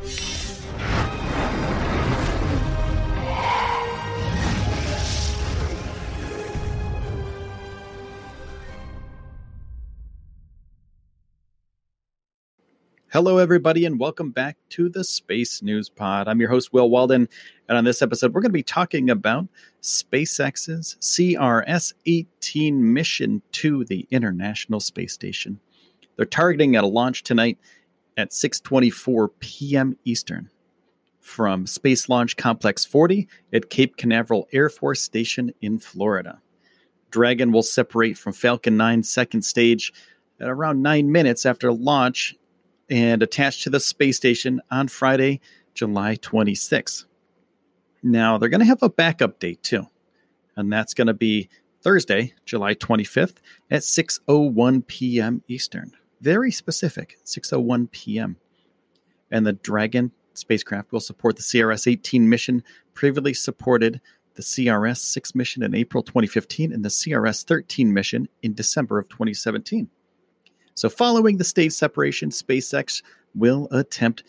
Hello, everybody, and welcome back to the Space News Pod. I'm your host, Will Walden, and on this episode, we're going to be talking about SpaceX's CRS 18 mission to the International Space Station. They're targeting a launch tonight at 6:24 p.m. Eastern from Space Launch Complex 40 at Cape Canaveral Air Force Station in Florida. Dragon will separate from Falcon 9 second stage at around 9 minutes after launch and attach to the space station on Friday, July 26th. Now, they're going to have a backup date too, and that's going to be Thursday, July 25th at 6:01 p.m. Eastern. Very specific, 6:01 p.m. And the Dragon spacecraft will support the CRS-18 mission previously supported the CRS-6 mission in April 2015 and the CRS-13 mission in December of 2017. So, following the stage separation, SpaceX will attempt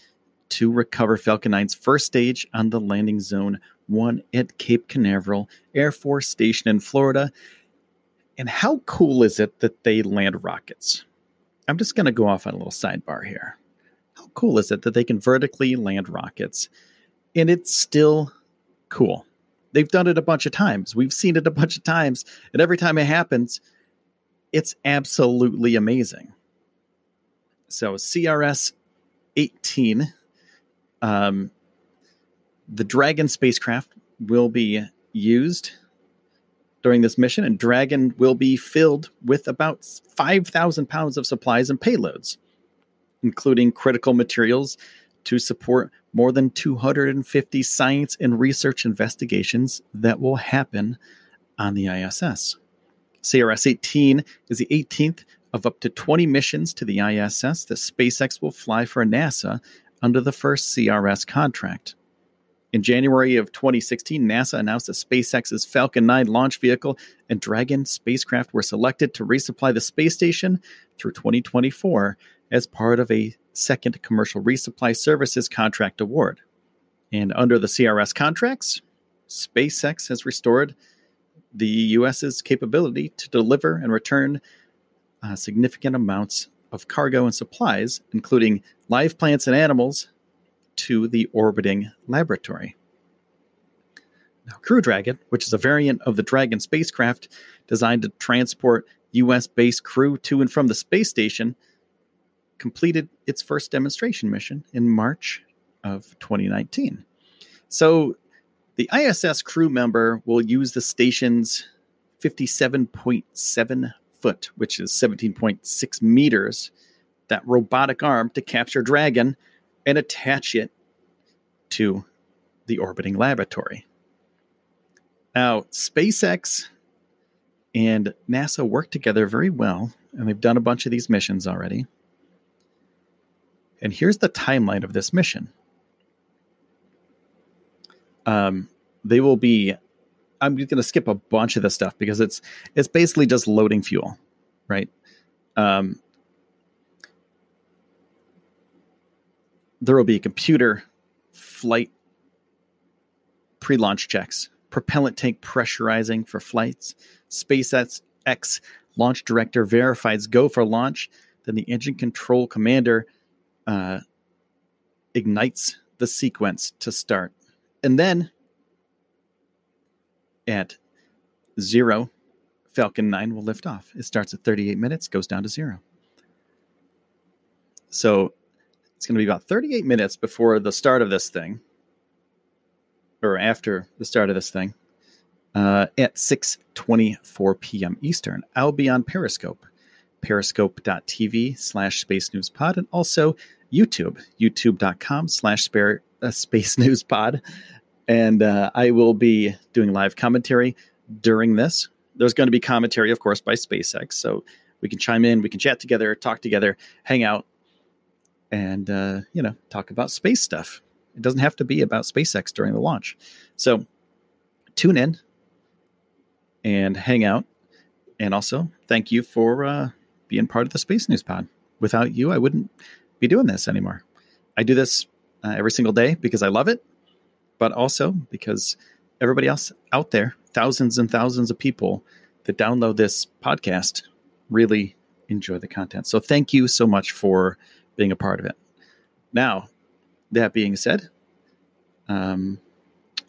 to recover Falcon 9's first stage on the landing zone 1 at Cape Canaveral Air Force Station in Florida. And how cool is it that they land rockets? I'm just going to go off on a little sidebar here. How cool is it that they can vertically land rockets? And it's still cool. They've done it a bunch of times. We've seen it a bunch of times. And every time it happens, it's absolutely amazing. So CRS 18, um, the Dragon spacecraft will be used during this mission, and Dragon will be filled with about 5,000 pounds of supplies and payloads, including critical materials to support more than 250 science and research investigations that will happen on the ISS. CRS 18 is the 18th of up to 20 missions to the ISS that SpaceX will fly for NASA under the first CRS contract. In January of 2016, NASA announced that SpaceX's Falcon 9 launch vehicle and Dragon spacecraft were selected to resupply the space station through 2024 as part of a second commercial resupply services contract award. And under the CRS contracts, SpaceX has restored the US's capability to deliver and return uh, significant amounts of cargo and supplies, including live plants and animals, to the orbiting laboratory. Now, Crew Dragon, which is a variant of the Dragon spacecraft designed to transport US based crew to and from the space station, completed its first demonstration mission in March of 2019. So, the ISS crew member will use the station's 57.7 foot, which is 17.6 meters, that robotic arm to capture Dragon and attach it to the orbiting laboratory. Now, SpaceX and NASA work together very well, and they've done a bunch of these missions already. And here's the timeline of this mission. Um, they will be I'm going to skip a bunch of this stuff because it's it's basically just loading fuel, right? Um, there will be computer flight pre-launch checks, propellant tank pressurizing for flights. SpaceX X launch director verifies go for launch. Then the engine control commander uh, ignites the sequence to start, and then at zero, Falcon 9 will lift off. It starts at 38 minutes, goes down to zero. So it's going to be about 38 minutes before the start of this thing, or after the start of this thing, uh, at 6:24 p.m. Eastern. I'll be on Periscope, periscope.tv slash space news pod, and also YouTube, youtube.com slash uh, space news pod. And uh, I will be doing live commentary during this. There's going to be commentary, of course, by SpaceX. So we can chime in, we can chat together, talk together, hang out, and, uh, you know, talk about space stuff. It doesn't have to be about SpaceX during the launch. So tune in and hang out. And also, thank you for uh, being part of the Space News Pod. Without you, I wouldn't be doing this anymore. I do this uh, every single day because I love it, but also because everybody else out there, thousands and thousands of people that download this podcast, really enjoy the content. So thank you so much for being a part of it. Now, that being said, um,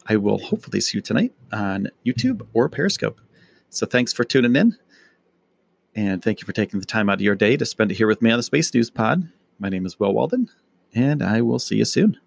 I will hopefully see you tonight on YouTube or Periscope. So thanks for tuning in. And thank you for taking the time out of your day to spend it here with me on the Space News Pod. My name is Will Walden, and I will see you soon.